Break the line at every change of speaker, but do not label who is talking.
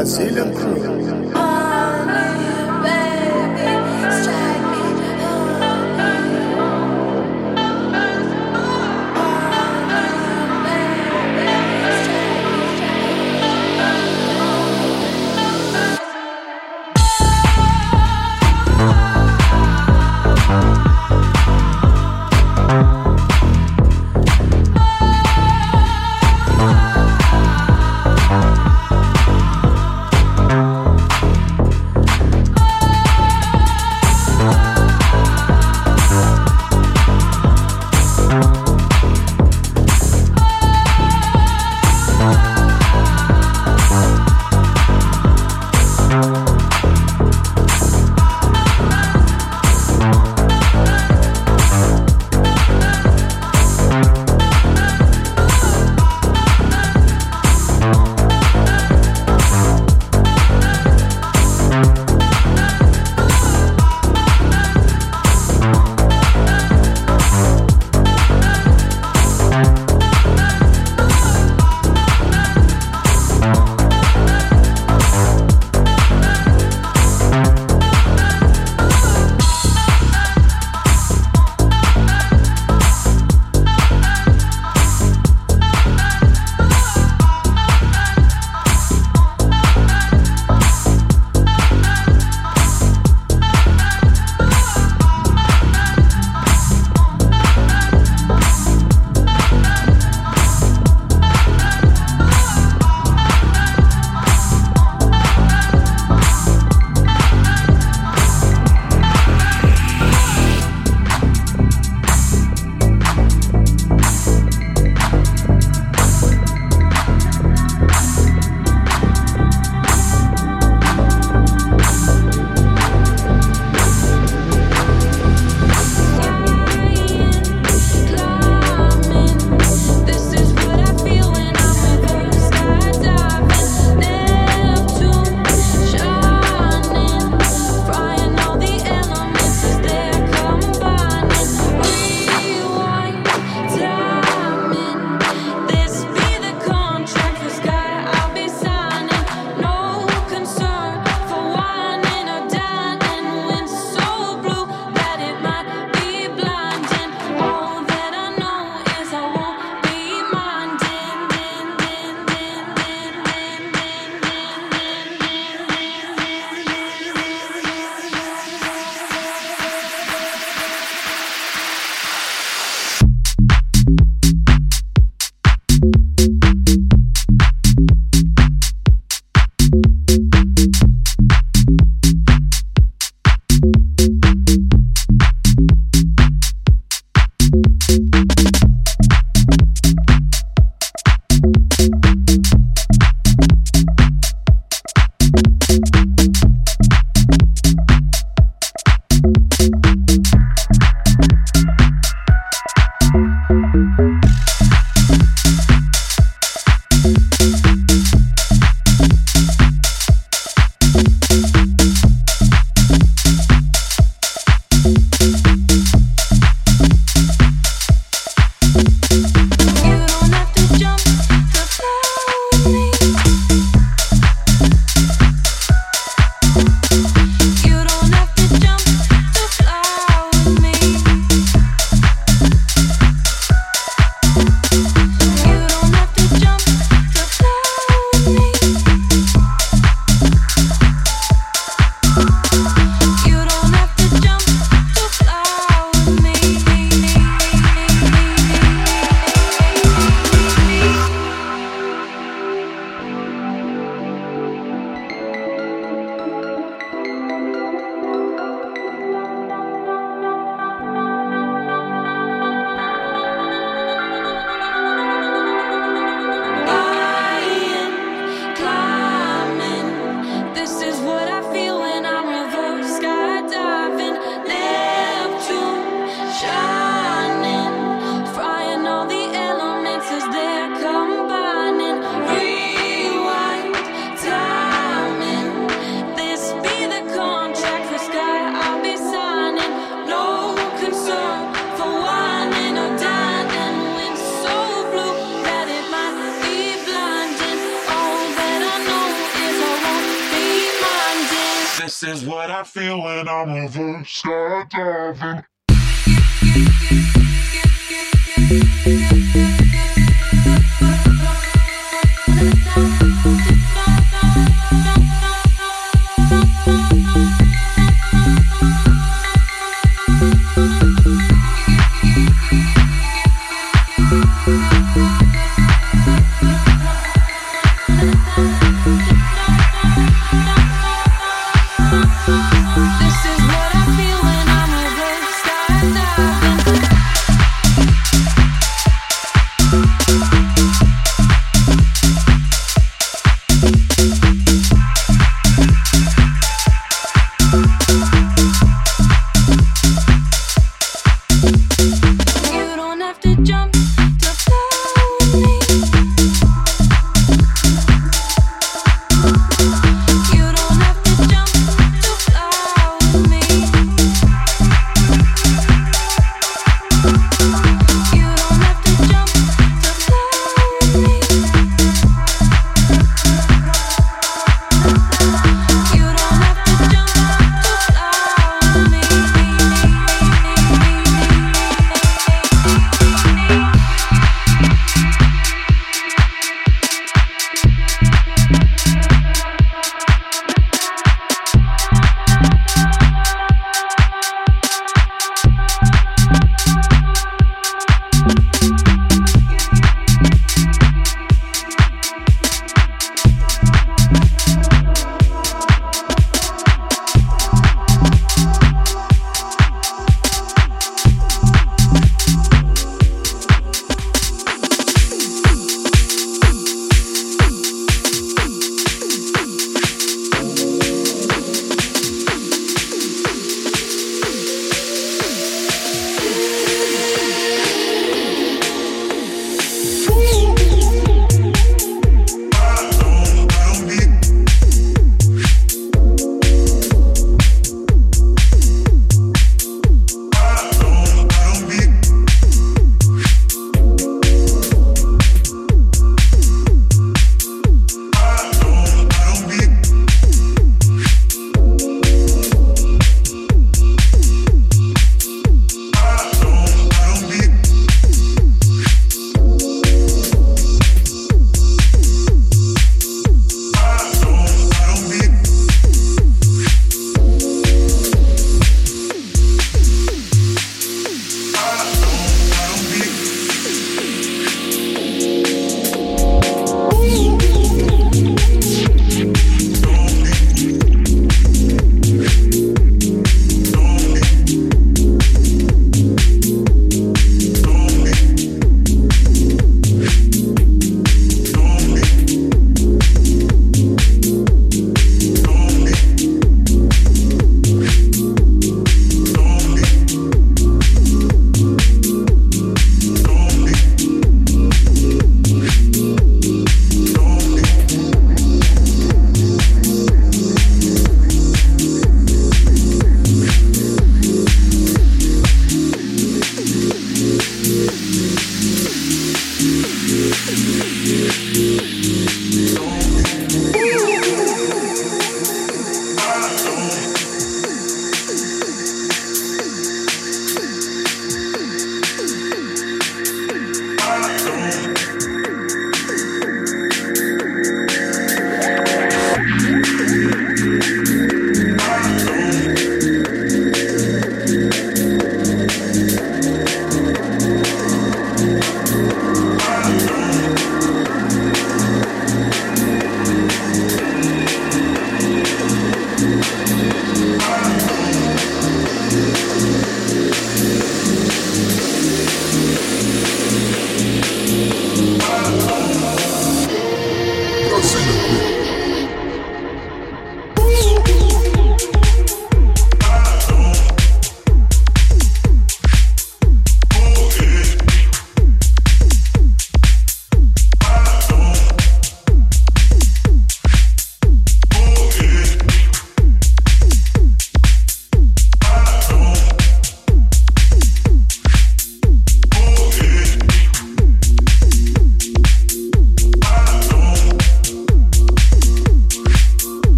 Brazilian crew.